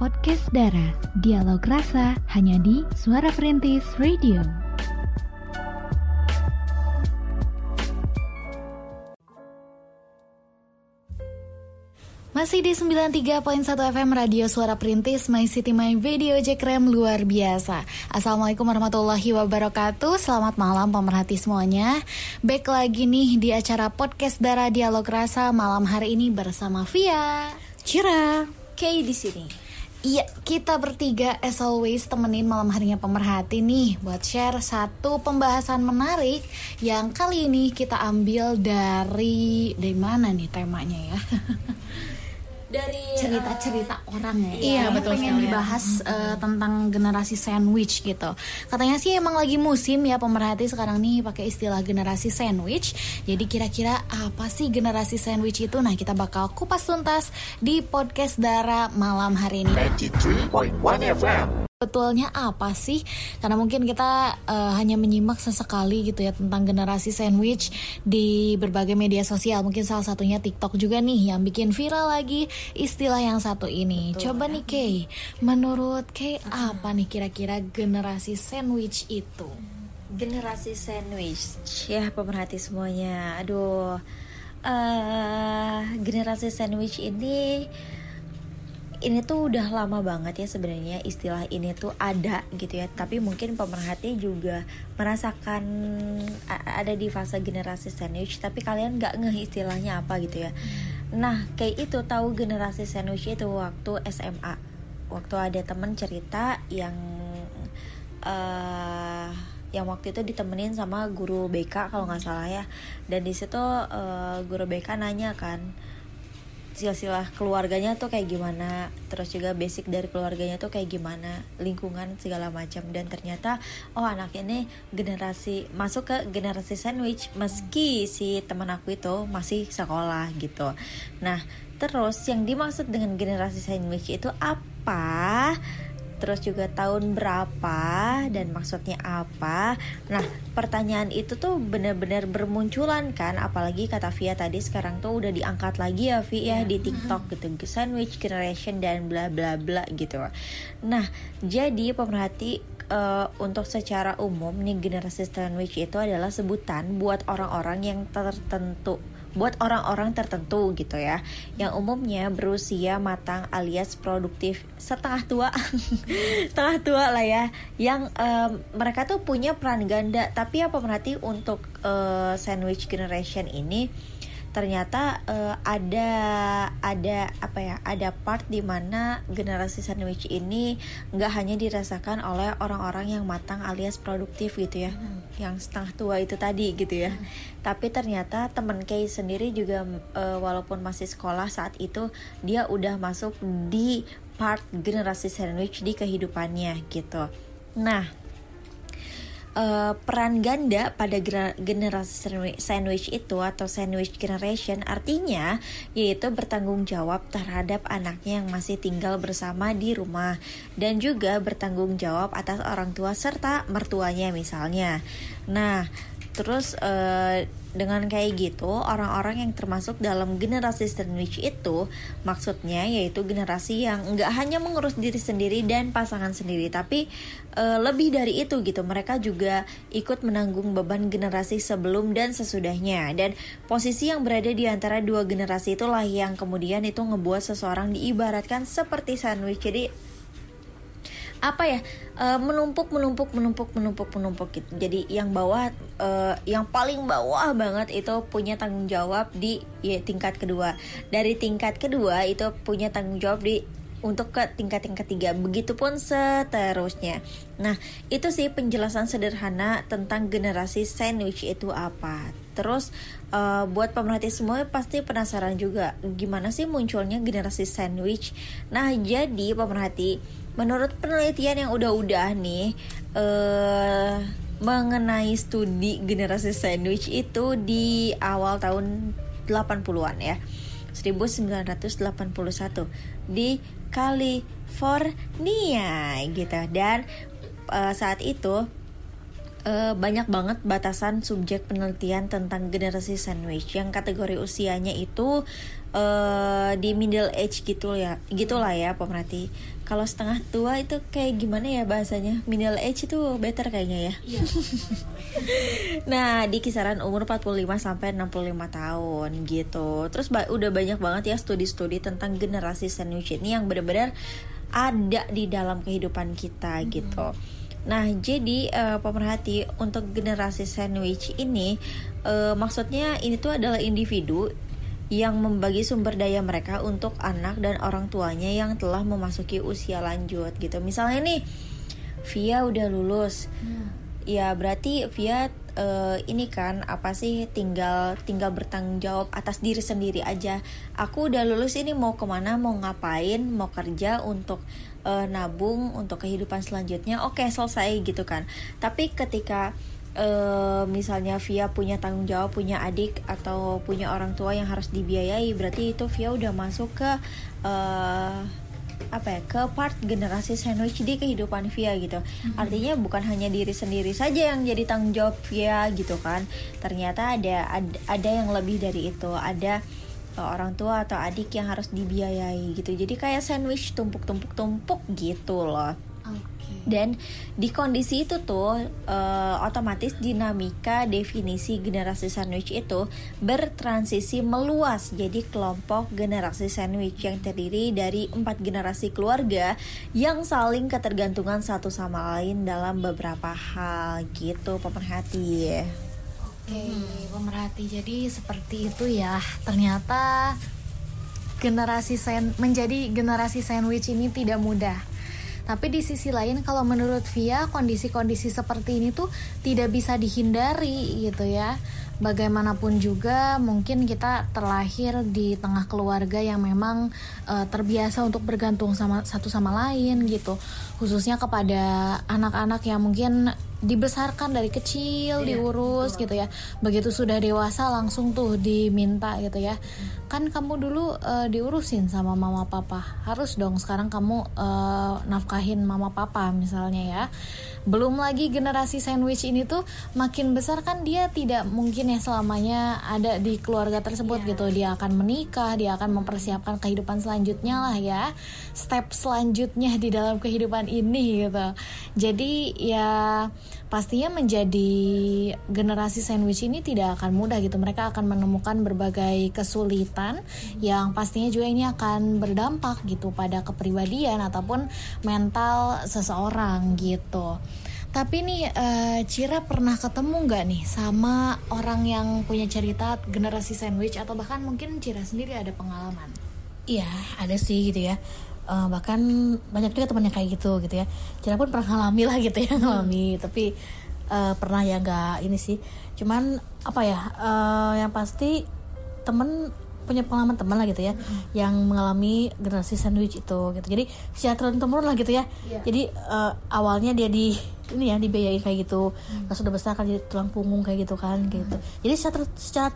podcast Dara. Dialog rasa hanya di Suara Perintis Radio. Masih di 93.1 FM Radio Suara Perintis My City My Video Jekrem luar biasa. Assalamualaikum warahmatullahi wabarakatuh. Selamat malam pemerhati semuanya. Back lagi nih di acara podcast Dara Dialog Rasa Malam hari ini bersama Via. Cira. Kay di sini Iya, kita bertiga as always temenin malam harinya pemerhati nih buat share satu pembahasan menarik yang kali ini kita ambil dari dari mana nih temanya ya? dari cerita-cerita uh, orang ya. Iya, betul pengen dibahas uh, tentang generasi sandwich gitu. Katanya sih emang lagi musim ya pemerhati sekarang nih pakai istilah generasi sandwich. Jadi kira-kira apa sih generasi sandwich itu? Nah, kita bakal kupas tuntas di podcast Dara malam hari ini. 93.1 FM. Betulnya apa sih? Karena mungkin kita uh, hanya menyimak sesekali gitu ya tentang generasi sandwich di berbagai media sosial. Mungkin salah satunya TikTok juga nih yang bikin viral lagi istilah yang satu ini. Betul, Coba ya. nih Kay, menurut Kay apa nih kira-kira generasi sandwich itu? Generasi sandwich, ya pemerhati semuanya. Aduh, uh, generasi sandwich ini ini tuh udah lama banget ya sebenarnya istilah ini tuh ada gitu ya. Tapi mungkin pemerhati juga merasakan ada di fase generasi sandwich tapi kalian nggak ngeh istilahnya apa gitu ya. Nah kayak itu tahu generasi sandwich itu waktu SMA waktu ada temen cerita yang uh, yang waktu itu ditemenin sama guru BK kalau nggak salah ya. Dan di situ uh, guru BK nanya kan silsilah keluarganya tuh kayak gimana terus juga basic dari keluarganya tuh kayak gimana lingkungan segala macam. Dan ternyata oh anak ini generasi masuk ke generasi sandwich meski si teman aku itu masih sekolah gitu. Nah terus yang dimaksud dengan generasi sandwich itu apa terus juga tahun berapa dan maksudnya apa. Nah, pertanyaan itu tuh benar-benar bermunculan kan, apalagi kata Via tadi sekarang tuh udah diangkat lagi ya Via ya di TikTok gitu, sandwich generation dan bla bla bla gitu. Nah, jadi pemerhati uh, untuk secara umum nih generasi sandwich itu adalah sebutan buat orang-orang yang tertentu buat orang-orang tertentu gitu ya. Yang umumnya berusia matang alias produktif. Setengah tua. Setengah tua lah ya. Yang um, mereka tuh punya peran ganda. Tapi apa berarti untuk uh, sandwich generation ini ternyata uh, ada ada apa ya ada part di mana generasi sandwich ini nggak hanya dirasakan oleh orang-orang yang matang alias produktif gitu ya hmm. yang setengah tua itu tadi gitu ya hmm. tapi ternyata teman Kay sendiri juga uh, walaupun masih sekolah saat itu dia udah masuk di part generasi sandwich di kehidupannya gitu nah uh, peran ganda pada generasi sandwich itu atau sandwich generation artinya yaitu bertanggung jawab terhadap anaknya yang masih tinggal bersama di rumah dan juga bertanggung jawab atas orang tua serta mertuanya misalnya. Nah, terus uh, dengan kayak gitu orang-orang yang termasuk dalam generasi sandwich itu maksudnya yaitu generasi yang nggak hanya mengurus diri sendiri dan pasangan sendiri tapi uh, lebih dari itu gitu. Mereka juga ikut menanggung beban generasi sebelum dan sesudahnya. Dan posisi yang berada di antara dua generasi itulah yang kemudian itu ngebuat seseorang diibaratkan seperti sandwich. Jadi apa ya uh, menumpuk menumpuk menumpuk menumpuk menumpuk gitu. Jadi yang bawah uh, yang paling bawah banget itu punya tanggung jawab di ya, tingkat kedua. Dari tingkat kedua itu punya tanggung jawab di untuk ke tingkat yang ketiga. Begitupun seterusnya. Nah itu sih penjelasan sederhana tentang generasi sandwich itu apa. Terus uh, buat pemerhati semua pasti penasaran juga gimana sih munculnya generasi sandwich? Nah jadi pemerhati menurut penelitian yang udah-udah nih uh, mengenai studi generasi sandwich itu di awal tahun 80-an ya. 1981 di California gitu. Dan uh, saat itu uh, banyak banget batasan subjek penelitian tentang generasi sandwich. Yang kategori usianya itu uh, di middle age gitu ya gitulah ya pemerhati kalau setengah tua itu kayak gimana ya bahasanya middle age itu better kayaknya ya iya. nah di kisaran umur 45 sampai 65 tahun gitu terus ba udah banyak banget ya studi-studi tentang generasi sandwich ini yang benar-benar ada di dalam kehidupan kita hmm. gitu Nah, jadi uh, pemerhati untuk generasi sandwich ini uh, maksudnya ini tuh adalah individu yang membagi sumber daya mereka untuk anak dan orang tuanya yang telah memasuki usia lanjut gitu. Misalnya nih Via udah lulus. Hmm. Ya, berarti Via uh, ini kan apa sih tinggal tinggal bertanggung jawab atas diri sendiri aja. Aku udah lulus ini mau ke mana, mau ngapain, mau kerja untuk uh, nabung untuk kehidupan selanjutnya. Oke, selesai gitu kan. Tapi ketika uh, misalnya Via punya tanggung jawab punya adik atau punya orang tua yang harus dibiayai berarti itu Via udah masuk ke uh, apa ya ke part generasi sandwich di kehidupan Via gitu. Mm-hmm. artinya bukan hanya diri sendiri saja yang jadi tanggung jawab Via gitu kan. Ternyata ada ada, ada yang lebih dari itu. Ada uh, orang tua atau adik yang harus dibiayai gitu. Jadi kayak sandwich tumpuk-tumpuk-tumpuk gitu loh dan di kondisi itu tuh uh, otomatis dinamika definisi generasi sandwich itu bertransisi meluas jadi kelompok generasi sandwich yang terdiri dari empat generasi keluarga yang saling ketergantungan satu sama lain dalam beberapa hal gitu pemerhati. Oke, pemerhati. Jadi seperti itu ya. Ternyata generasi sen menjadi generasi sandwich ini tidak mudah tapi di sisi lain kalau menurut Via kondisi-kondisi seperti ini tuh tidak bisa dihindari gitu ya. Bagaimanapun juga mungkin kita terlahir di tengah keluarga yang memang uh, terbiasa untuk bergantung sama satu sama lain gitu. Khususnya kepada anak-anak yang mungkin dibesarkan dari kecil iya, diurus betul. gitu ya begitu sudah dewasa langsung tuh diminta gitu ya hmm. Kan kamu dulu uh, diurusin sama mama papa. Harus dong sekarang kamu uh, nafkahin mama papa misalnya ya. Belum lagi generasi sandwich ini tuh makin besar kan dia tidak mungkin ya selamanya ada di keluarga tersebut yeah. gitu. Dia akan menikah dia akan mempersiapkan kehidupan selanjutnya lah ya. Step selanjutnya di dalam kehidupan ini gitu. Jadi ya pastinya menjadi generasi sandwich ini tidak akan mudah gitu. Mereka akan menemukan berbagai kesulitan yang pastinya juga ini akan berdampak gitu pada kepribadian ataupun mental seseorang gitu. Tapi nih uh, Cira pernah ketemu nggak nih sama orang yang punya cerita generasi sandwich atau bahkan mungkin Cira sendiri ada pengalaman? Iya, ada sih gitu ya uh, bahkan banyak juga temannya kayak gitu gitu ya Cina pun pernah ngalami lah gitu ya ngalami hmm. tapi uh, pernah ya nggak ini sih cuman apa ya uh, yang pasti temen punya pengalaman teman lah gitu ya hmm. yang mengalami generasi sandwich itu gitu jadi secara turun temurun lah gitu ya yeah. jadi uh, awalnya dia di ini ya dibiayain kayak gitu hmm. pas sudah besar kan jadi tulang punggung kayak gitu kan hmm. gitu jadi secara secara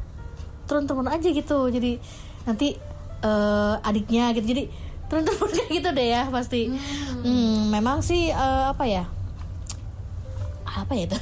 turun temurun aja gitu jadi nanti uh, adiknya gitu jadi turun-turun kayak gitu deh ya pasti. Hmm. Hmm, memang sih uh, apa ya? Apa ya itu?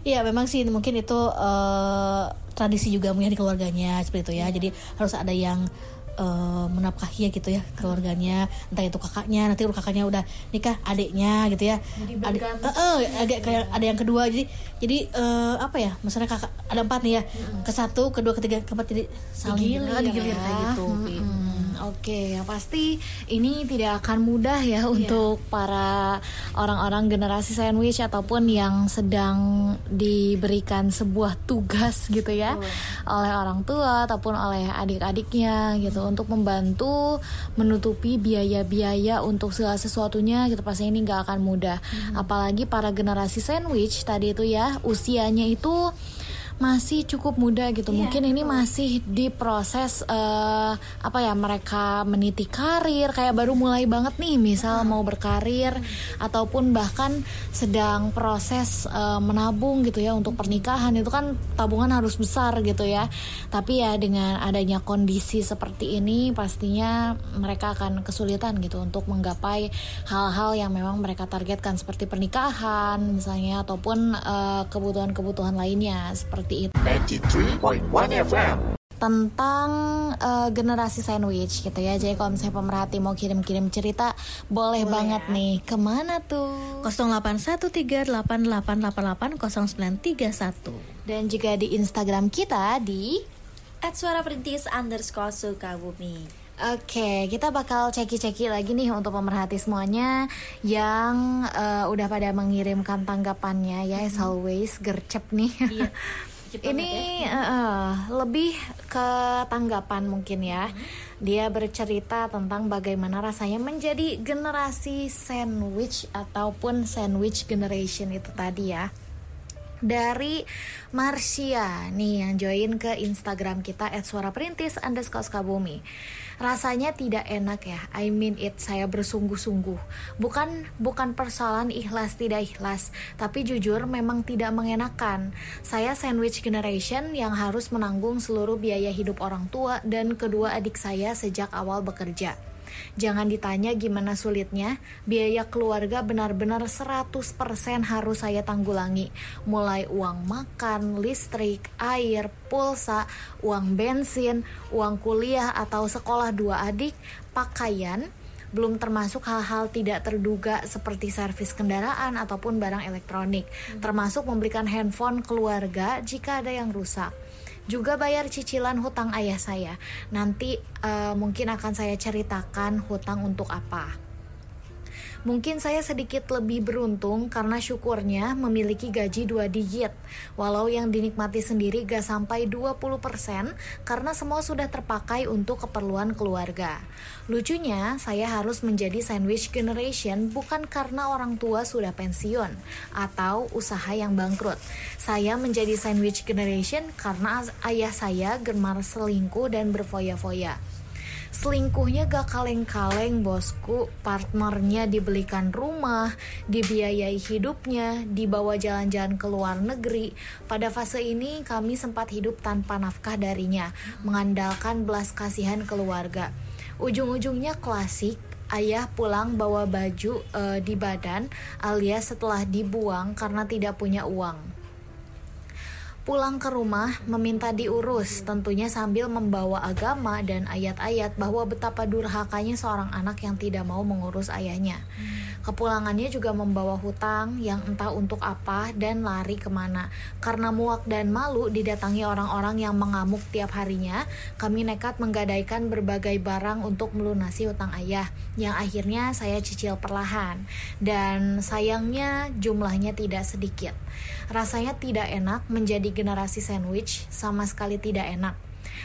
Ya memang sih mungkin itu uh, tradisi juga mungkin di keluarganya seperti itu ya. Yeah. jadi harus ada yang uh, menafkahi ya gitu ya keluarganya. Entah itu kakaknya nanti kakaknya udah nikah adiknya gitu ya. Adik uh, uh, agak kayak ada yang kedua. Jadi jadi uh, apa ya? Misalnya kakak ada empat nih ya. Hmm. ke satu kedua ketiga keempat jadi saling digilir, digilir ya. kayak gitu hmm. Oke, yang pasti ini tidak akan mudah ya yeah. untuk para orang-orang generasi sandwich ataupun yang sedang diberikan sebuah tugas gitu ya oh. oleh orang tua ataupun oleh adik-adiknya gitu untuk membantu menutupi biaya-biaya untuk segala sesuatunya gitu pasti ini nggak akan mudah. Hmm. Apalagi para generasi sandwich tadi itu ya usianya itu masih cukup muda gitu. Iya, Mungkin ini masih di proses eh, apa ya mereka meniti karir kayak baru mulai banget nih misal mau berkarir ataupun bahkan sedang proses eh, menabung gitu ya untuk pernikahan. Itu kan tabungan harus besar gitu ya. Tapi ya dengan adanya kondisi seperti ini pastinya mereka akan kesulitan gitu untuk menggapai hal-hal yang memang mereka targetkan. Seperti pernikahan misalnya ataupun eh, kebutuhan-kebutuhan lainnya seperti itu 93.1 FM. tentang eh, generasi sandwich gitu ya. Jadi kalau misalnya pemerhati mau kirim-kirim cerita boleh, banget nih. Ke mana tuh? 081388880931 dan juga di Instagram kita di At suara perintis underscore Sukabumi. Oke, kita bakal ceki-ceki lagi nih untuk pemerhati semuanya yang eh, udah pada mengirimkan tanggapannya ya, as always gercep nih. Iya, Ini eh, eh, lebih ke tanggapan mungkin ya. Dia bercerita tentang bagaimana rasanya menjadi generasi sandwich ataupun sandwich generation itu tadi ya dari Marsia nih yang join ke Instagram kita at suara perintis underscore Sukabumi. Rasanya tidak enak ya. I mean it saya bersungguh-sungguh. Bukan bukan persoalan ikhlas tidak ikhlas. Tapi jujur memang tidak mengenakan. Saya sandwich generation yang harus menanggung seluruh biaya hidup orang tua dan kedua adik saya sejak awal bekerja Jangan ditanya gimana sulitnya, biaya keluarga benar-benar 100% harus saya tanggulangi. Mulai uang makan, listrik, air, pulsa, uang bensin, uang kuliah atau sekolah dua adik, pakaian, belum termasuk hal-hal tidak terduga seperti servis kendaraan ataupun barang elektronik, termasuk membelikan handphone keluarga jika ada yang rusak juga bayar cicilan hutang ayah saya. Nanti eh, mungkin akan saya ceritakan hutang untuk apa. Mungkin saya sedikit lebih beruntung karena syukurnya memiliki gaji dua digit. Walau yang dinikmati sendiri gak sampai 20% karena semua sudah terpakai untuk keperluan keluarga. Lucunya, saya harus menjadi sandwich generation bukan karena orang tua sudah pensiun atau usaha yang bangkrut. Saya menjadi sandwich generation karena ayah saya gemar selingkuh dan berfoya-foya. Selingkuhnya gak kaleng-kaleng bosku. Partnernya dibelikan rumah Dibiayai hidupnya Dibawa jalan-jalan ke luar negeri. Pada fase ini kami sempat hidup tanpa nafkah darinya Mengandalkan belas kasihan keluarga. Ujung-ujungnya klasik Ayah pulang bawa baju eh, di badan alias setelah dibuang karena tidak punya uang. Pulang ke rumah meminta diurus, tentunya sambil membawa agama dan ayat-ayat bahwa betapa durhakanya seorang anak yang tidak mau mengurus ayahnya. Kepulangannya juga membawa hutang yang entah untuk apa dan lari ke mana. Karena muak dan malu didatangi orang-orang yang mengamuk tiap harinya, kami nekat menggadaikan berbagai barang untuk melunasi hutang ayah, yang akhirnya saya cicil perlahan. Dan sayangnya jumlahnya tidak sedikit. Rasanya tidak enak menjadi generasi sandwich, sama sekali tidak enak.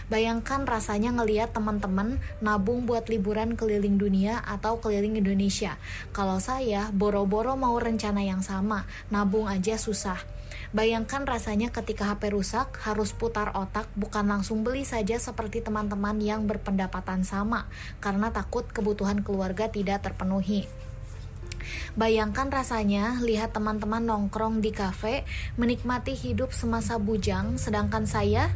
Bayangkan rasanya ngeliat teman-teman nabung buat liburan keliling dunia atau keliling Indonesia. Kalau saya boro-boro mau rencana yang sama, nabung aja susah. Bayangkan rasanya ketika HP rusak harus putar otak bukan langsung beli saja seperti teman-teman yang berpendapatan sama karena takut kebutuhan keluarga tidak terpenuhi. Bayangkan rasanya lihat teman-teman nongkrong di kafe, menikmati hidup semasa bujang, sedangkan saya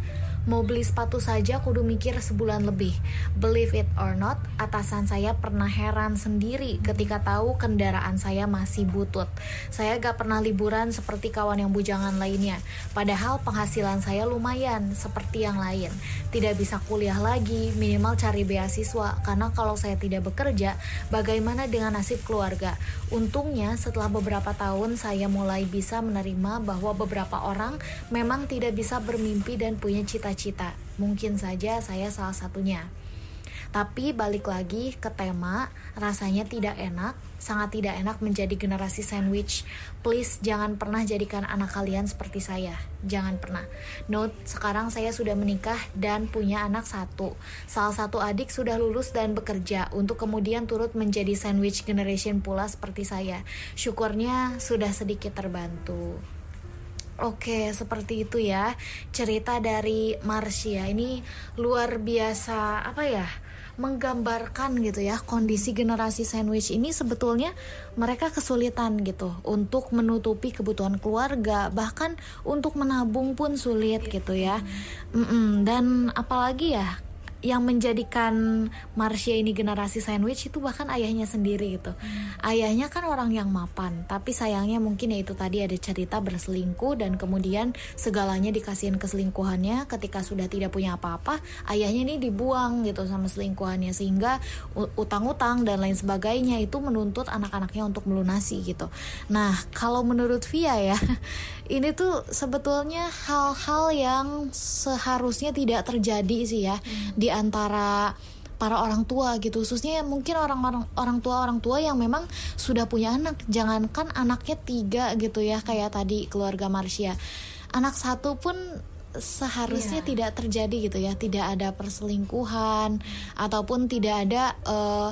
mau beli sepatu saja kudu mikir sebulan lebih. Believe it or not, atasan saya pernah heran sendiri ketika tahu kendaraan saya masih butut. Saya gak pernah liburan seperti kawan yang bujangan lainnya. Padahal penghasilan saya lumayan seperti yang lain. Tidak bisa kuliah lagi, minimal cari beasiswa. Karena kalau saya tidak bekerja, bagaimana dengan nasib keluarga? Untungnya setelah beberapa tahun saya mulai bisa menerima bahwa beberapa orang memang tidak bisa bermimpi dan punya cita-cita. Mungkin saja saya salah satunya. Tapi balik lagi ke tema, rasanya tidak enak, sangat tidak enak menjadi generasi sandwich. Please jangan pernah jadikan anak kalian seperti saya. Jangan pernah. Note, sekarang saya sudah menikah dan punya anak satu. Salah satu adik sudah lulus dan bekerja untuk kemudian turut menjadi sandwich generation pula seperti saya. Syukurnya sudah sedikit terbantu. Oke, seperti itu ya cerita dari Marsha. Ini luar biasa apa ya? menggambarkan gitu ya kondisi generasi sandwich ini sebetulnya mereka kesulitan gitu untuk menutupi kebutuhan keluarga bahkan untuk menabung pun sulit gitu ya Mm-mm. dan apalagi ya yang menjadikan Marsha ini generasi sandwich itu bahkan ayahnya sendiri gitu. Ayahnya kan orang yang mapan, tapi sayangnya mungkin ya itu tadi ada cerita berselingkuh dan kemudian segalanya dikasihin keselingkuhannya ketika sudah tidak punya apa-apa, ayahnya ini dibuang gitu sama selingkuhannya sehingga utang-utang dan lain sebagainya itu menuntut anak-anaknya untuk melunasi gitu. Nah, kalau menurut Via ya, ini tuh sebetulnya hal-hal yang seharusnya tidak terjadi sih ya di antara para orang tua gitu. Khususnya mungkin orang-orang orang tua orang tua yang memang sudah punya anak. Jangankan anaknya tiga gitu ya kayak tadi keluarga Marsha. Anak satu pun seharusnya tidak terjadi gitu ya. Tidak ada perselingkuhan ataupun tidak ada eh,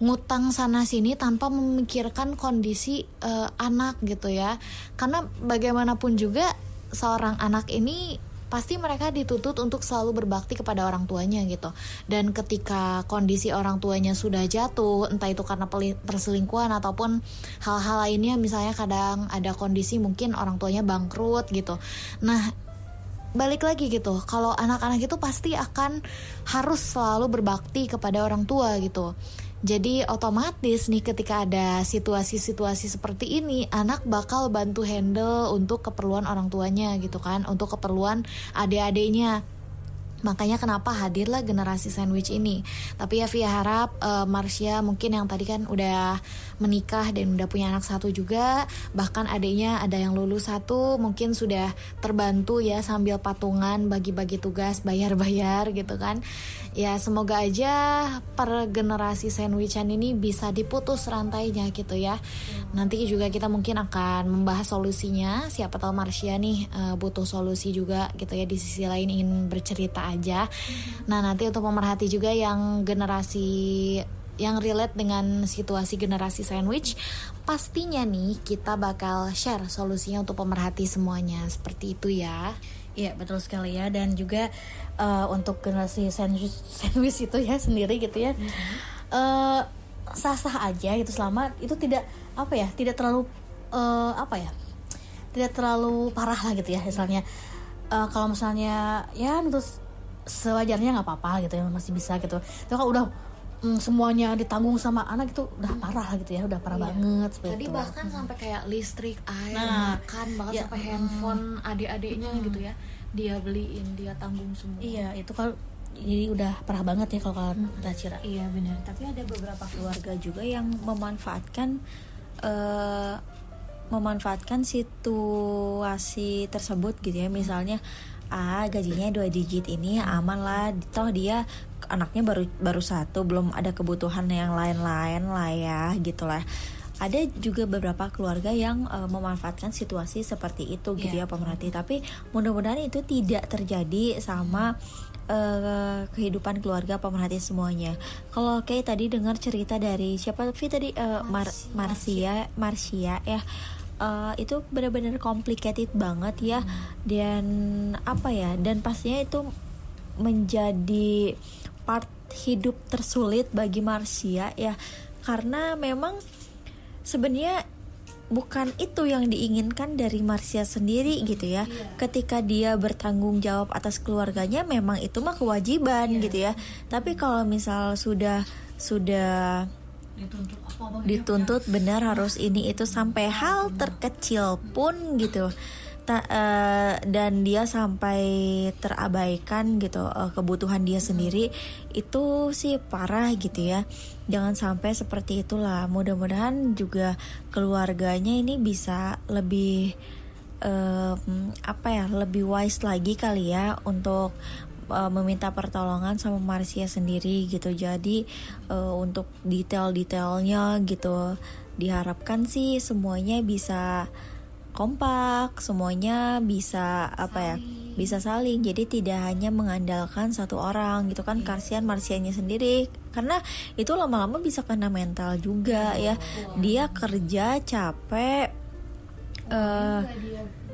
ngutang sana sini tanpa memikirkan kondisi eh, anak gitu ya. Karena bagaimanapun juga seorang anak ini pasti mereka dituntut untuk selalu berbakti kepada orang tuanya gitu. Dan ketika kondisi orang tuanya sudah jatuh entah itu karena perselingkuhan ataupun hal-hal lainnya misalnya kadang ada kondisi mungkin orang tuanya bangkrut gitu. Nah balik lagi gitu kalau anak-anak itu pasti akan harus selalu berbakti kepada orang tua gitu jadi otomatis nih ketika ada situasi-situasi seperti ini anak bakal bantu handle untuk keperluan orang tuanya gitu kan untuk keperluan adik-adiknya Makanya kenapa hadirlah generasi sandwich ini. Tapi ya Via harap eh, Marsha mungkin yang tadi kan udah menikah dan udah punya anak satu juga, bahkan adiknya ada yang lulus satu, mungkin sudah terbantu ya sambil patungan bagi-bagi tugas, bayar-bayar gitu kan. Ya semoga aja per generasi sandwichan ini bisa diputus rantainya gitu ya. Nanti juga kita mungkin akan membahas solusinya. Siapa tahu Marsha nih eh, butuh solusi juga gitu ya di sisi lain ingin bercerita aja. Nah, nanti untuk pemerhati juga yang generasi yang relate dengan situasi generasi sandwich, pastinya nih kita bakal share solusinya untuk pemerhati semuanya. Seperti itu ya. Iya betul sekali ya dan juga eh, untuk generasi sandwich, sandwich itu ya sendiri gitu ya eh, sah-sah aja gitu selama itu tidak apa ya tidak terlalu eh, apa ya tidak terlalu parah lah gitu ya misalnya Eh, kalau misalnya ya terus sewajarnya nggak apa-apa gitu ya masih bisa gitu. Tapi kalau udah mm, semuanya ditanggung sama anak itu udah parah lah gitu ya udah parah banget seperti Tadi itu. bahkan sampai kayak listrik, air, Nah, makan, bahkan ya, sampai handphone adik-adiknya gitu ya. Dia beliin, dia tanggung semua. Iya itu kalau jadi udah parah banget ya kalau kalian udah cira. Iya benar, tapi ada beberapa keluarga juga yang memanfaatkan eh, memanfaatkan situasi tersebut gitu ya. Misalnya ah gajinya dua digit ini aman lah, toh dia anaknya baru baru satu, belum ada kebutuhan yang lain-lain lah ya gitu lah. Ada juga beberapa keluarga yang eh, memanfaatkan situasi seperti itu gitu ya pemerhati. Tapi mudah-mudahan itu tidak terjadi sama eh, kehidupan keluarga pemerhati semuanya. Kalau kayak tadi dengar cerita dari siapa Vi tadi Eh, Mar Marsia Marsia ya. Eh, itu benar-benar complicated banget ya. Dan apa ya dan pastinya itu menjadi part hidup tersulit bagi Marsia ya. Karena memang sebenarnya bukan itu yang diinginkan dari Marsia sendiri gitu ya. Ketika dia bertanggung jawab atas keluarganya memang itu mah kewajiban gitu ya. Tapi kalau misal sudah sudah dituntut benar harus ini itu sampai hal terkecil pun gitu. Ta- eh, dan dia sampai terabaikan gitu eh, kebutuhan dia sendiri itu sih parah gitu ya. Jangan sampai seperti itulah. Mudah-mudahan juga keluarganya ini bisa lebih em, apa ya lebih wise lagi kali ya untuk eh, meminta pertolongan sama Marsia sendiri gitu. Jadi eh, untuk detail-detailnya gitu diharapkan sih semuanya bisa kompak semuanya bisa apa ya bisa saling. Jadi tidak hanya mengandalkan satu orang gitu kan. Kasihan Marsianya sendiri. Karena itu lama-lama bisa kena mental juga ya. Dia kerja capek eh,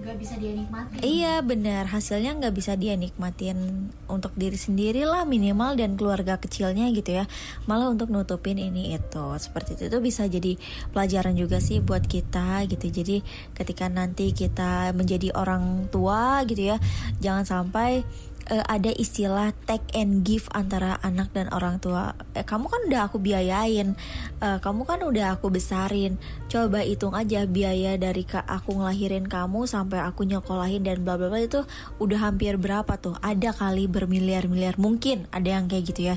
nggak bisa dia nikmatin. Iya benar. Hasilnya nggak bisa dia nikmatin untuk diri sendiri lah minimal dan keluarga kecilnya gitu ya. Malah untuk nutupin ini itu. Seperti itu itu bisa jadi pelajaran juga sih buat kita gitu. Jadi ketika nanti kita menjadi orang tua gitu ya jangan sampai eh, ada istilah take and give antara anak dan orang tua. Eh, kamu kan udah aku biayain, eh, kamu kan udah aku besarin. Coba hitung aja biaya dari aku ngelahirin kamu sampai aku nyokolahin dan bla bla bla itu udah hampir berapa tuh? Ada kali bermiliar-miliar mungkin ada yang kayak gitu ya.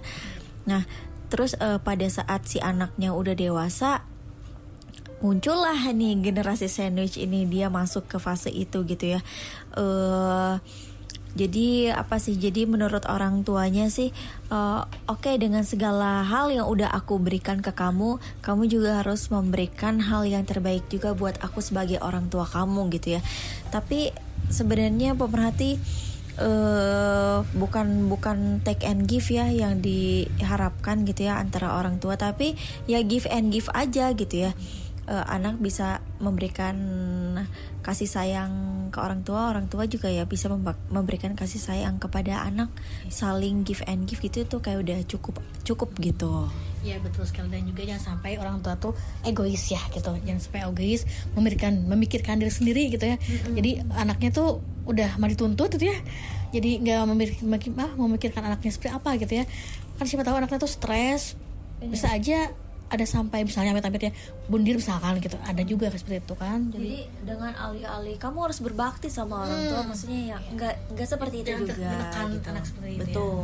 Nah, terus eh, pada saat si anaknya udah dewasa muncullah nih generasi sandwich ini dia masuk ke fase itu gitu ya. Eh jadi apa sih? Jadi menurut orang tuanya sih, eh, oke dengan segala hal yang udah aku berikan ke kamu, kamu juga harus memberikan hal yang terbaik juga buat aku sebagai orang tua kamu gitu ya. Tapi sebenarnya pemerhati eh bukan bukan take and give ya yang diharapkan gitu ya antara orang tua, tapi ya give and give aja gitu ya. Eh, anak bisa memberikan kasih sayang ke orang tua, orang tua juga ya bisa memberikan kasih sayang kepada anak, saling give and give gitu itu kayak udah cukup cukup gitu. Ya betul sekali dan juga jangan sampai orang tua tuh egois ya gitu. Jangan sampai egois memikirkan memikirkan diri sendiri gitu ya. Jadi anaknya tuh udah mau dituntut gitu ya. Jadi nggak memikir, memikir- ah, memikirkan anaknya seperti apa gitu ya. Kan siapa tahu anaknya tuh stres. Bisa aja ada sampai misalnya amit-amit ya bundir misalkan gitu. Ada juga seperti itu kan. Jadi Jadi dengan alih-alih kamu harus berbakti sama orang tua, maksudnya ya nggak nggak seperti itu Jangan juga. menekan gitu. anak seperti itu ya. Betul.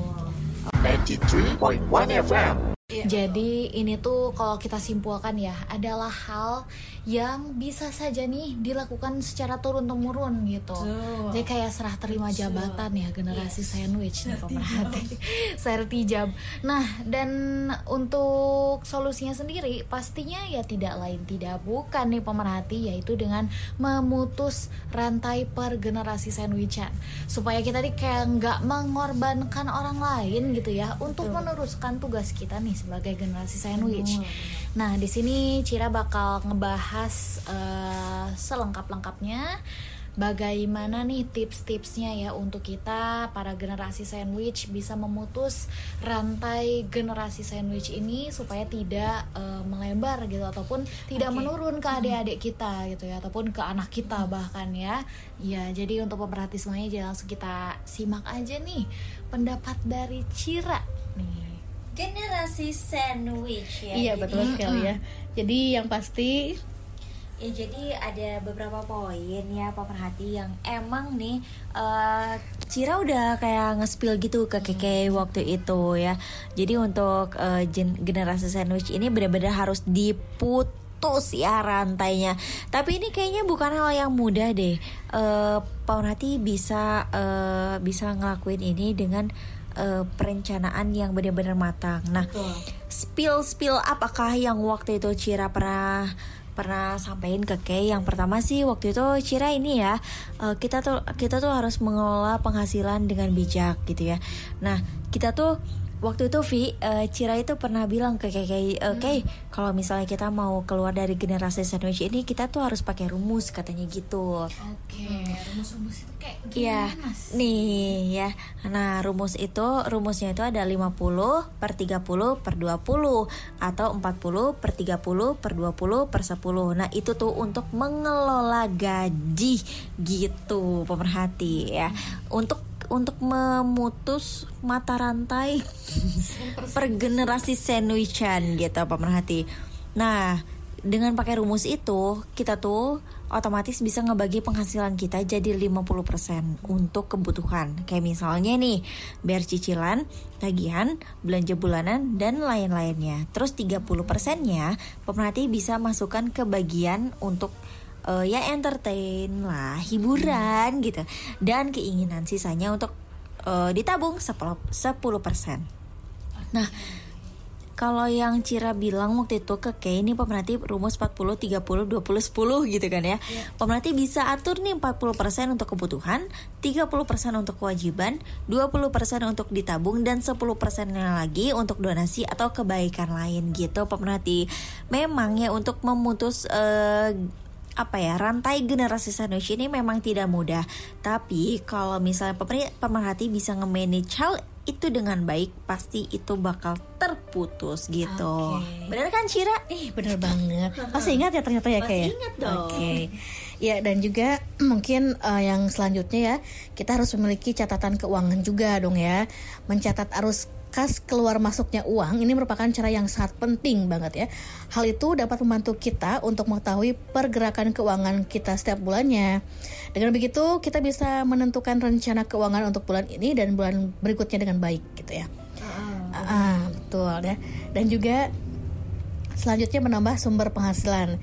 93.1 FM. Jadi ini tuh kalau kita simpulkan ya adalah hal yang bisa saja nih dilakukan secara turun temurun gitu. Jadi kayak serah terima jabatan ya generasi sandwich nih pemerhati. Sertijab. Nah dan untuk solusinya sendiri pastinya ya tidak lain tidak bukan nih pemerhati yaitu dengan memutus rantai per generasi sandwichan. Supaya kita nih kayak nggak mengorbankan orang lain gitu ya untuk meneruskan tugas kita nih sebagai generasi sandwich. Nah, di sini Cira bakal ngebahas eh, selengkap-lengkapnya bagaimana nih tips-tipsnya ya untuk kita para generasi sandwich bisa memutus rantai generasi sandwich ini supaya tidak eh, melebar gitu ataupun tidak menurun ke adik-adik kita gitu ya ataupun ke anak kita bahkan ya. Ya, jadi untuk pemerhati semuanya jangan langsung kita simak aja nih pendapat dari Cira nih. Generasi sandwich ya. iya Jadi- betul sekali ya. Jadi yang pasti Ya jadi ada beberapa poin ya pemerhati yang emang nih eh, Cira udah kayak nge-spill gitu ke Keke waktu itu ya. Jadi untuk eh, gen- generasi sandwich ini benar-benar harus diputus ya rantainya. Tapi ini kayaknya bukan hal yang mudah deh. Eh pemerhati bisa eh, bisa ngelakuin ini dengan eh, perencanaan yang benar-benar matang. Nah, spill spill apakah yang waktu itu Cira pernah pernah sampaikan ke Kay? Yang pertama sih waktu itu Cira ini ya eh, kita tuh kita tuh harus mengelola penghasilan dengan bijak gitu ya. Nah kita tuh waktu itu Vi eh, Cira itu pernah bilang ke Kay Kay eh, Kay kalau misalnya kita mau keluar dari generasi sandwich ini kita tuh harus pakai rumus katanya gitu Oke, rumus-rumus itu kayak Iya, gimana mas? nih ya. Nah, rumus itu rumusnya itu ada 50 per 30 per 20 atau 40 per 30 per 20 per 10. Nah, itu tuh untuk mengelola gaji gitu, pemerhati ya. Untuk untuk memutus mata rantai per generasi sandwichan gitu, pemerhati. Nah, dengan pakai rumus itu kita tuh otomatis bisa ngebagi penghasilan kita jadi 50% untuk kebutuhan. Kayak misalnya nih, bayar cicilan, tagihan, belanja bulanan dan lain-lainnya. Terus 30%-nya pemerhati bisa masukkan ke bagian untuk eh, ya entertain lah, hiburan gitu. Dan keinginan sisanya untuk eh, ditabung 10%. 10%. Nah, kalau yang Cira bilang waktu itu ke Kay ini pemerhati rumus 40 30 20 10 gitu kan ya. Pemerhati bisa atur nih 40% untuk kebutuhan, 30% untuk kewajiban, 20% untuk ditabung dan 10% lagi untuk donasi atau kebaikan lain gitu pemerhati. Memang ya untuk memutus eh, apa ya rantai generasi sandwich ini memang tidak mudah tapi kalau misalnya pemerhati, bisa nge-manage hal itu dengan baik pasti itu bakal terputus gitu Oke. bener kan Cira? Ih bener banget Masih ingat ya ternyata ya Masih kayak ingat dong. Oke Ya dan juga mungkin eh, yang selanjutnya ya Kita harus memiliki catatan keuangan juga dong ya Mencatat arus kas keluar masuknya uang Ini merupakan cara yang sangat penting banget ya Hal itu dapat membantu kita untuk mengetahui pergerakan keuangan kita setiap bulannya Dengan begitu kita bisa menentukan rencana keuangan untuk bulan ini dan bulan berikutnya dengan baik gitu ya Ah, betul ya. Dan juga selanjutnya menambah sumber penghasilan.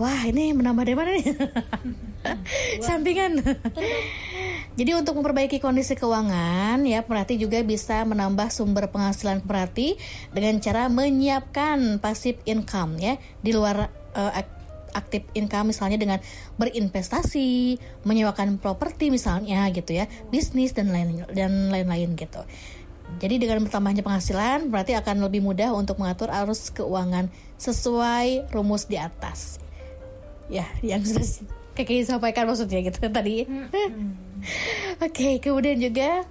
Wah, ini menambah dari mana nih? Sampingan. Jadi untuk memperbaiki kondisi keuangan ya, pemerhati juga bisa menambah sumber penghasilan pemerhati dengan cara menyiapkan passive income ya di luar ak- aktif income misalnya dengan berinvestasi, menyewakan properti misalnya gitu ya, bisnis dan lain dan lain-lain gitu. Jadi dengan bertambahnya penghasilan berarti akan lebih mudah untuk mengatur arus keuangan sesuai rumus di atas. Ya, yang sudah kakek sampaikan maksudnya gitu kan tadi. Oke, kemudian juga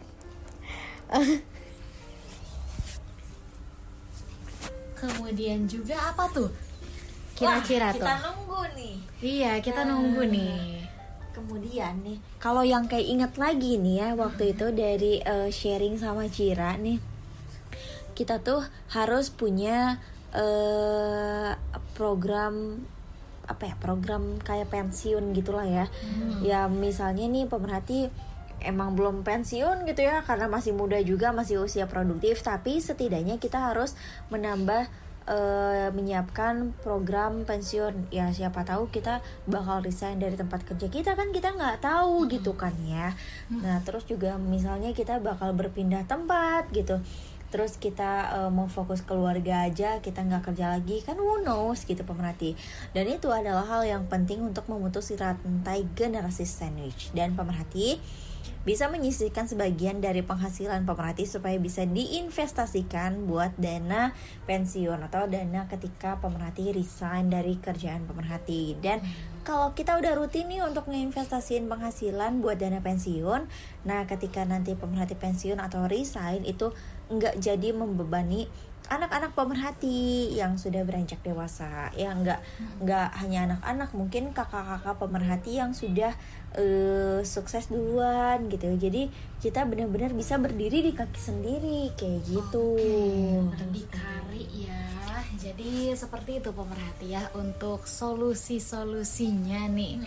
Kemudian juga apa tuh? Kira-kira Wah, tuh. kita nunggu nih Iya, kita nunggu nih. Kemudian nih, kalau yang kayak inget lagi nih ya waktu itu dari eh, sharing sama Cira nih, kita tuh harus punya eh program apa ya program kayak pensiun gitulah ya. Ya misalnya nih pemerhati emang belum pensiun gitu ya karena masih muda juga masih usia produktif tapi setidaknya kita harus menambah eh, menyiapkan program pensiun. Ya siapa tahu kita bakal resign dari tempat kerja kita kan kita nggak tahu gitu kan ya. Nah terus juga misalnya kita bakal berpindah tempat gitu terus kita eh, mau fokus keluarga aja kita nggak kerja lagi kan who knows gitu pemerhati. Dan itu adalah hal yang penting untuk memutus rantai generasi sandwich. Dan pemerhati bisa menyisihkan sebagian dari penghasilan pemerhati supaya bisa diinvestasikan buat dana pensiun atau dana ketika pemerhati resign dari kerjaan pemerhati. Dan kalau kita udah rutin nih untuk ngeinvestasiin penghasilan buat dana pensiun nah ketika nanti pemerhati pensiun atau resign itu nggak jadi membebani anak-anak pemerhati yang sudah beranjak dewasa. Ya nggak nggak hanya anak-anak mungkin kakak-kakak pemerhati yang sudah eh, sukses duluan gitu. Jadi kita benar-benar bisa berdiri di kaki sendiri kayak gitu. Berdikari ya. Jadi seperti itu pemerhati ya untuk solusi-solusinya nih.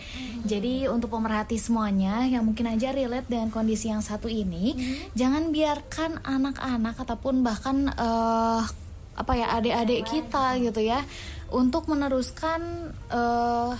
Jadi untuk pemerhati semuanya yang mungkin aja relate dengan kondisi yang satu ini, jangan biarkan anak-anak ataupun bahkan eh, apa ya adik-adik kita gitu ya untuk meneruskan eh,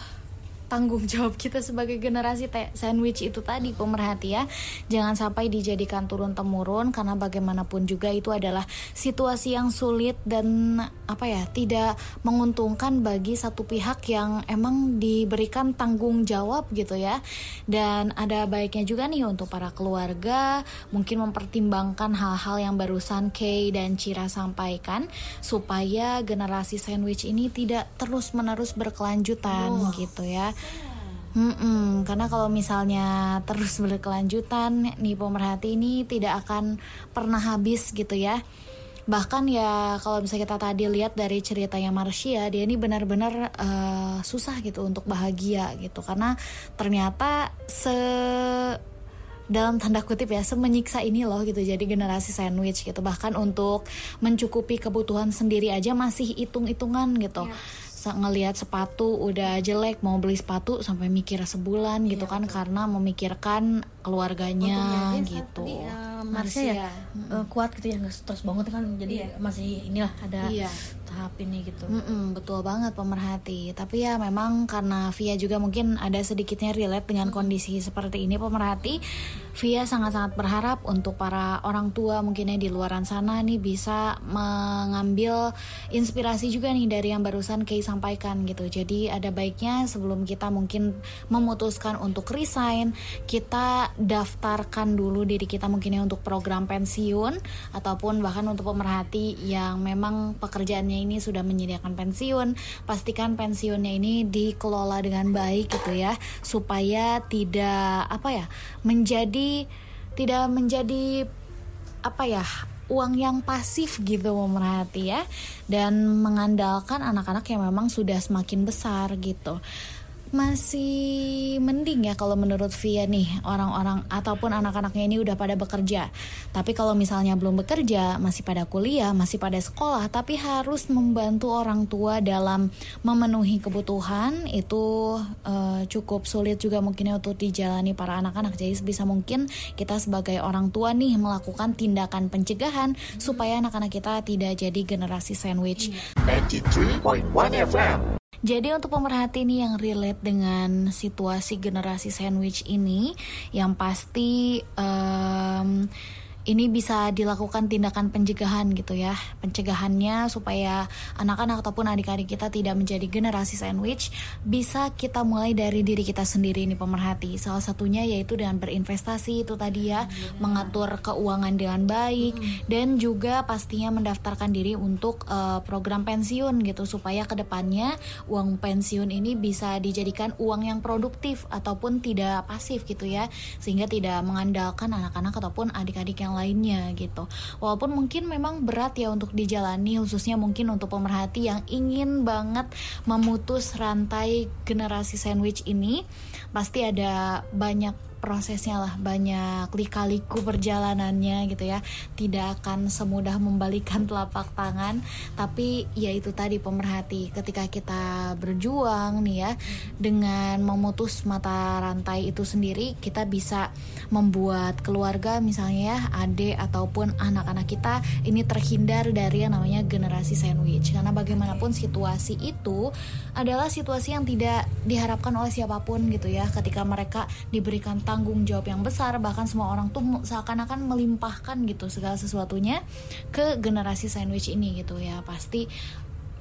tanggung jawab kita sebagai generasi te- sandwich itu tadi pemerhati ya. Jangan sampai dijadikan turun temurun karena bagaimanapun juga itu adalah situasi yang sulit dan apa ya tidak menguntungkan bagi satu pihak yang emang diberikan tanggung jawab gitu ya. Dan ada baiknya juga nih untuk para keluarga mungkin mempertimbangkan hal-hal yang barusan Kay dan Cira sampaikan supaya generasi sandwich ini tidak terus-menerus berkelanjutan gitu ya Mm-mm, karena kalau misalnya terus berkelanjutan nih pemerhati ini tidak akan pernah habis gitu ya. Bahkan ya kalau misalnya kita tadi lihat dari ceritanya Marsha dia ini benar-benar eh, susah gitu untuk bahagia gitu. Karena ternyata se dalam tanda kutip ya semenyiksa ini loh gitu jadi generasi sandwich gitu. Bahkan untuk mencukupi kebutuhan sendiri aja masih hitung-hitungan gitu. Sa- ngelihat sepatu udah jelek mau beli sepatu sampai mikir sebulan gitu kan karena memikirkan keluarganya gitu. Marsha ya eh, kuat gitu ya nggak stres banget kan jadi masih inilah ada Iya. Tahap ini gitu. Mm-mm, betul banget pemerhati. Tapi ya memang karena Via juga mungkin ada sedikitnya relate dengan kondisi seperti ini pemerhati. Via sangat-sangat berharap untuk para orang tua mungkinnya di luaran sana nih bisa mengambil inspirasi juga nih dari yang barusan Kay sampaikan gitu. Jadi ada baiknya sebelum kita mungkin memutuskan untuk resign, kita daftarkan dulu diri kita mungkinnya untuk program pensiun ataupun bahkan untuk pemerhati yang memang pekerjaannya ini sudah menyediakan pensiun, pastikan pensiunnya ini dikelola dengan baik gitu ya, supaya tidak apa ya menjadi tidak menjadi apa ya uang yang pasif gitu memerhati ya dan mengandalkan anak-anak yang memang sudah semakin besar gitu masih mending ya kalau menurut Via nih orang-orang ataupun anak-anaknya ini udah pada bekerja. Tapi kalau misalnya belum bekerja, masih pada kuliah, masih pada sekolah, tapi harus membantu orang tua dalam memenuhi kebutuhan itu uh, cukup sulit juga mungkin untuk dijalani para anak-anak. Jadi sebisa mungkin kita sebagai orang tua nih melakukan tindakan pencegahan supaya anak-anak kita tidak jadi generasi sandwich. 93.1 FM. Jadi untuk pemerhati ini yang relate dengan situasi generasi sandwich ini, yang pasti um, ini bisa dilakukan tindakan pencegahan gitu ya pencegahannya supaya anak-anak ataupun adik-adik kita tidak menjadi generasi sandwich bisa kita mulai dari diri kita sendiri ini pemerhati salah satunya yaitu dengan berinvestasi itu tadi ya hmm. mengatur keuangan dengan baik hmm. dan juga pastinya mendaftarkan diri untuk uh, program pensiun gitu supaya ke depannya uang pensiun ini bisa dijadikan uang yang produktif ataupun tidak pasif gitu ya sehingga tidak mengandalkan anak-anak ataupun adik-adik yang lainnya gitu. Walaupun mungkin memang berat ya untuk dijalani khususnya mungkin untuk pemerhati yang ingin banget memutus rantai generasi sandwich ini pasti ada banyak prosesnya lah banyak lika-liku perjalanannya gitu ya. Tidak akan semudah membalikan telapak tangan. Tapi ya itu tadi pemerhati ketika kita berjuang nih ya dengan memutus mata rantai itu sendiri kita bisa membuat keluarga misalnya ya adik ataupun anak-anak kita ini terhindar dari yang namanya generasi sandwich. Karena bagaimanapun situasi itu adalah situasi yang tidak diharapkan oleh siapa pun gitu ya. Ketika mereka diberikan tanggung jawab yang besar bahkan semua orang tuh seakan-akan melimpahkan gitu segala sesuatunya ke generasi sandwich ini gitu ya pasti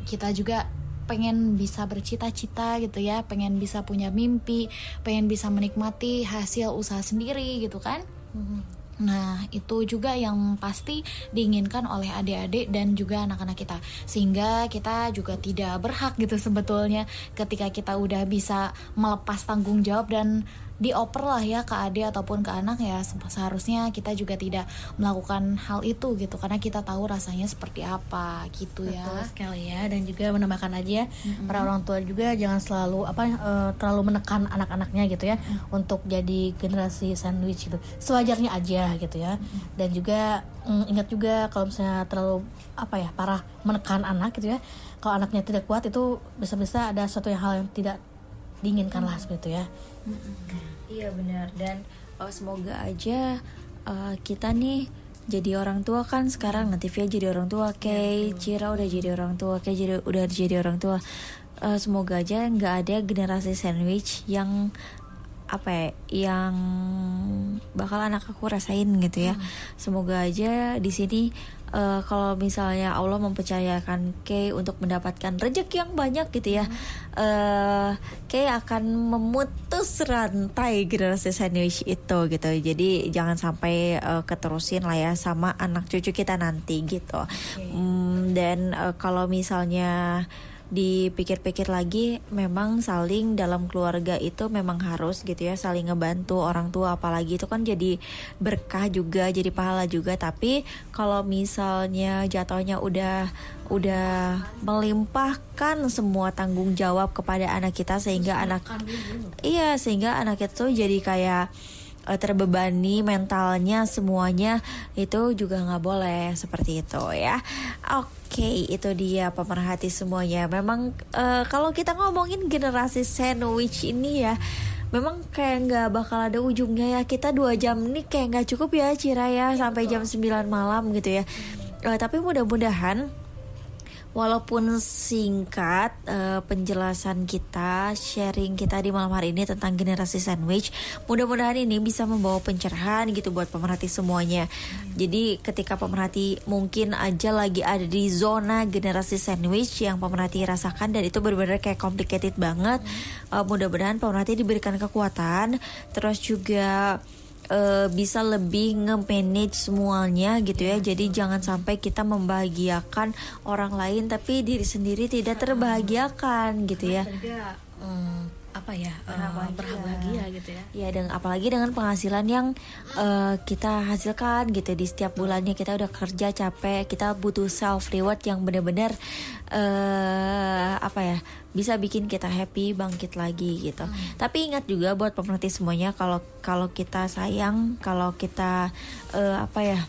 kita juga pengen bisa bercita-cita gitu ya pengen bisa punya mimpi pengen bisa menikmati hasil usaha sendiri gitu kan mm-hmm. Nah, itu juga yang pasti diinginkan oleh adik-adik dan juga anak-anak kita. Sehingga kita juga tidak berhak gitu sebetulnya ketika kita udah bisa melepas tanggung jawab dan dioper lah ya ke adik ataupun ke anak ya seharusnya kita juga tidak melakukan hal itu gitu karena kita tahu rasanya seperti apa gitu ya. Betul ya sekali ya dan juga menambahkan aja mm-hmm. para orang tua juga jangan selalu apa uh, terlalu menekan anak-anaknya gitu ya mm-hmm. untuk jadi generasi sandwich gitu sewajarnya aja gitu ya mm-hmm. dan juga mm, ingat juga kalau misalnya terlalu apa ya parah menekan anak gitu ya kalau anaknya tidak kuat itu bisa-bisa ada suatu hal yang tidak diinginkan lah seperti itu ya iya benar. Dan uh, semoga aja uh, kita nih jadi orang tua kan sekarang nanti Via jadi orang tua. Kayak Cira udah jadi orang tua. Kayak jadi udah jadi orang tua. Uh, semoga aja nggak ada generasi sandwich yang apa ya yang bakal anak aku rasain gitu ya. Hmm. Semoga aja di sini uh, kalau misalnya Allah mempercayakan Kay untuk mendapatkan rezeki yang banyak gitu ya, uh, Kay akan memutus rantai generasi sandwich itu gitu. Jadi jangan sampai uh, keterusin lah ya sama anak cucu kita nanti gitu. Okay. Um, dan uh, kalau misalnya dipikir-pikir lagi memang saling dalam keluarga itu memang harus gitu ya saling ngebantu orang tua. Apalagi itu kan jadi berkah juga jadi pahala juga. Tapi kalau misalnya jatuhnya udah udah melimpahkan semua tanggung jawab kepada anak kita sehingga anak iya sehingga anak itu jadi kayak uh, terbebani mentalnya semuanya itu juga nggak boleh seperti itu ya. Oke okay, itu dia pemerhati semuanya. Memang uh, kalau kita ngomongin generasi sandwich ini ya memang kayak nggak bakal ada ujungnya ya. Kita dua jam nih kayak nggak cukup ya Cira ya sampai jam 9 malam gitu ya. Uh, tapi mudah-mudahan Walaupun singkat uh, penjelasan kita, sharing kita di malam hari ini tentang generasi sandwich, mudah-mudahan ini bisa membawa pencerahan gitu buat pemerhati semuanya. Jadi ketika pemerhati mungkin aja lagi ada di zona generasi sandwich yang pemerhati rasakan dan itu benar-benar kayak complicated banget, uh, mudah-mudahan pemerhati diberikan kekuatan, terus juga eh, bisa lebih nge-manage semuanya gitu ya. Jadi jangan sampai kita membahagiakan orang lain tapi diri sendiri tidak terbahagiakan gitu ya. hmm, apa ya? Eh, berbahagia gitu ya. Ya dan apalagi dengan penghasilan yang eh, kita hasilkan gitu. Di setiap bulannya kita udah kerja capek, kita butuh self reward yang benar-benar eh apa ya bisa bikin kita happy bangkit lagi gitu. Tapi ingat juga buat pemerhati semuanya kalau kalau kita sayang, kalau kita eh, apa ya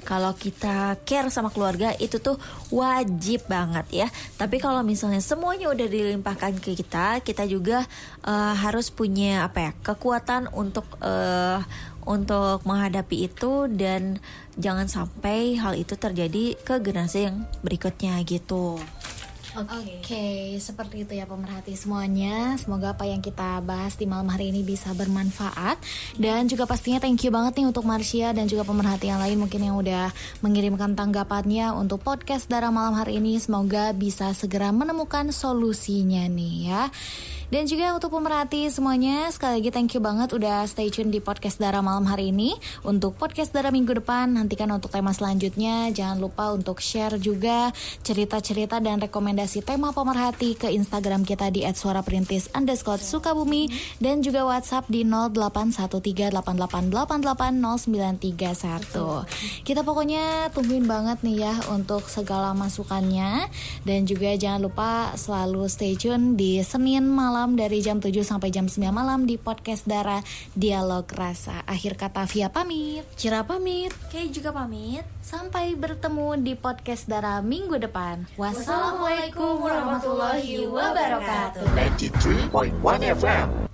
kalau kita care sama keluarga itu tuh wajib banget ya. Tapi kalau misalnya semuanya udah dilimpahkan ke kita, kita juga eh, harus punya apa ya kekuatan untuk eh, untuk menghadapi itu dan jangan sampai hal itu terjadi ke generasi yang berikutnya gitu. Oke, seperti itu ya pemerhati semuanya. Semoga apa yang kita bahas di malam hari ini bisa bermanfaat dan juga pastinya thank you banget nih untuk Marsha dan juga pemerhati yang lain mungkin yang udah mengirimkan tanggapannya untuk podcast Dara malam hari ini. Semoga bisa segera menemukan solusinya nih ya. Dan juga untuk pemerhati semuanya, sekali lagi thank you banget udah stay tune di podcast Dara malam hari ini. Untuk podcast Dara minggu depan, nantikan untuk tema selanjutnya. Jangan lupa untuk share juga cerita-cerita dan rekomendasi tema pemerhati ke Instagram kita di @suaraperintis underscore Sukabumi dan juga WhatsApp di 081388880931. Kita pokoknya tungguin banget nih ya untuk segala masukannya dan juga jangan lupa selalu stay tune di Senin malam dari jam 7 sampai jam 9 malam di podcast Dara Dialog Rasa. Akhir kata Via pamit, Cira pamit. Oke juga pamit. Sampai bertemu di podcast Dara minggu depan. Wassalamualaikum warahmatullahi wabarakatuh. 93.1 FM.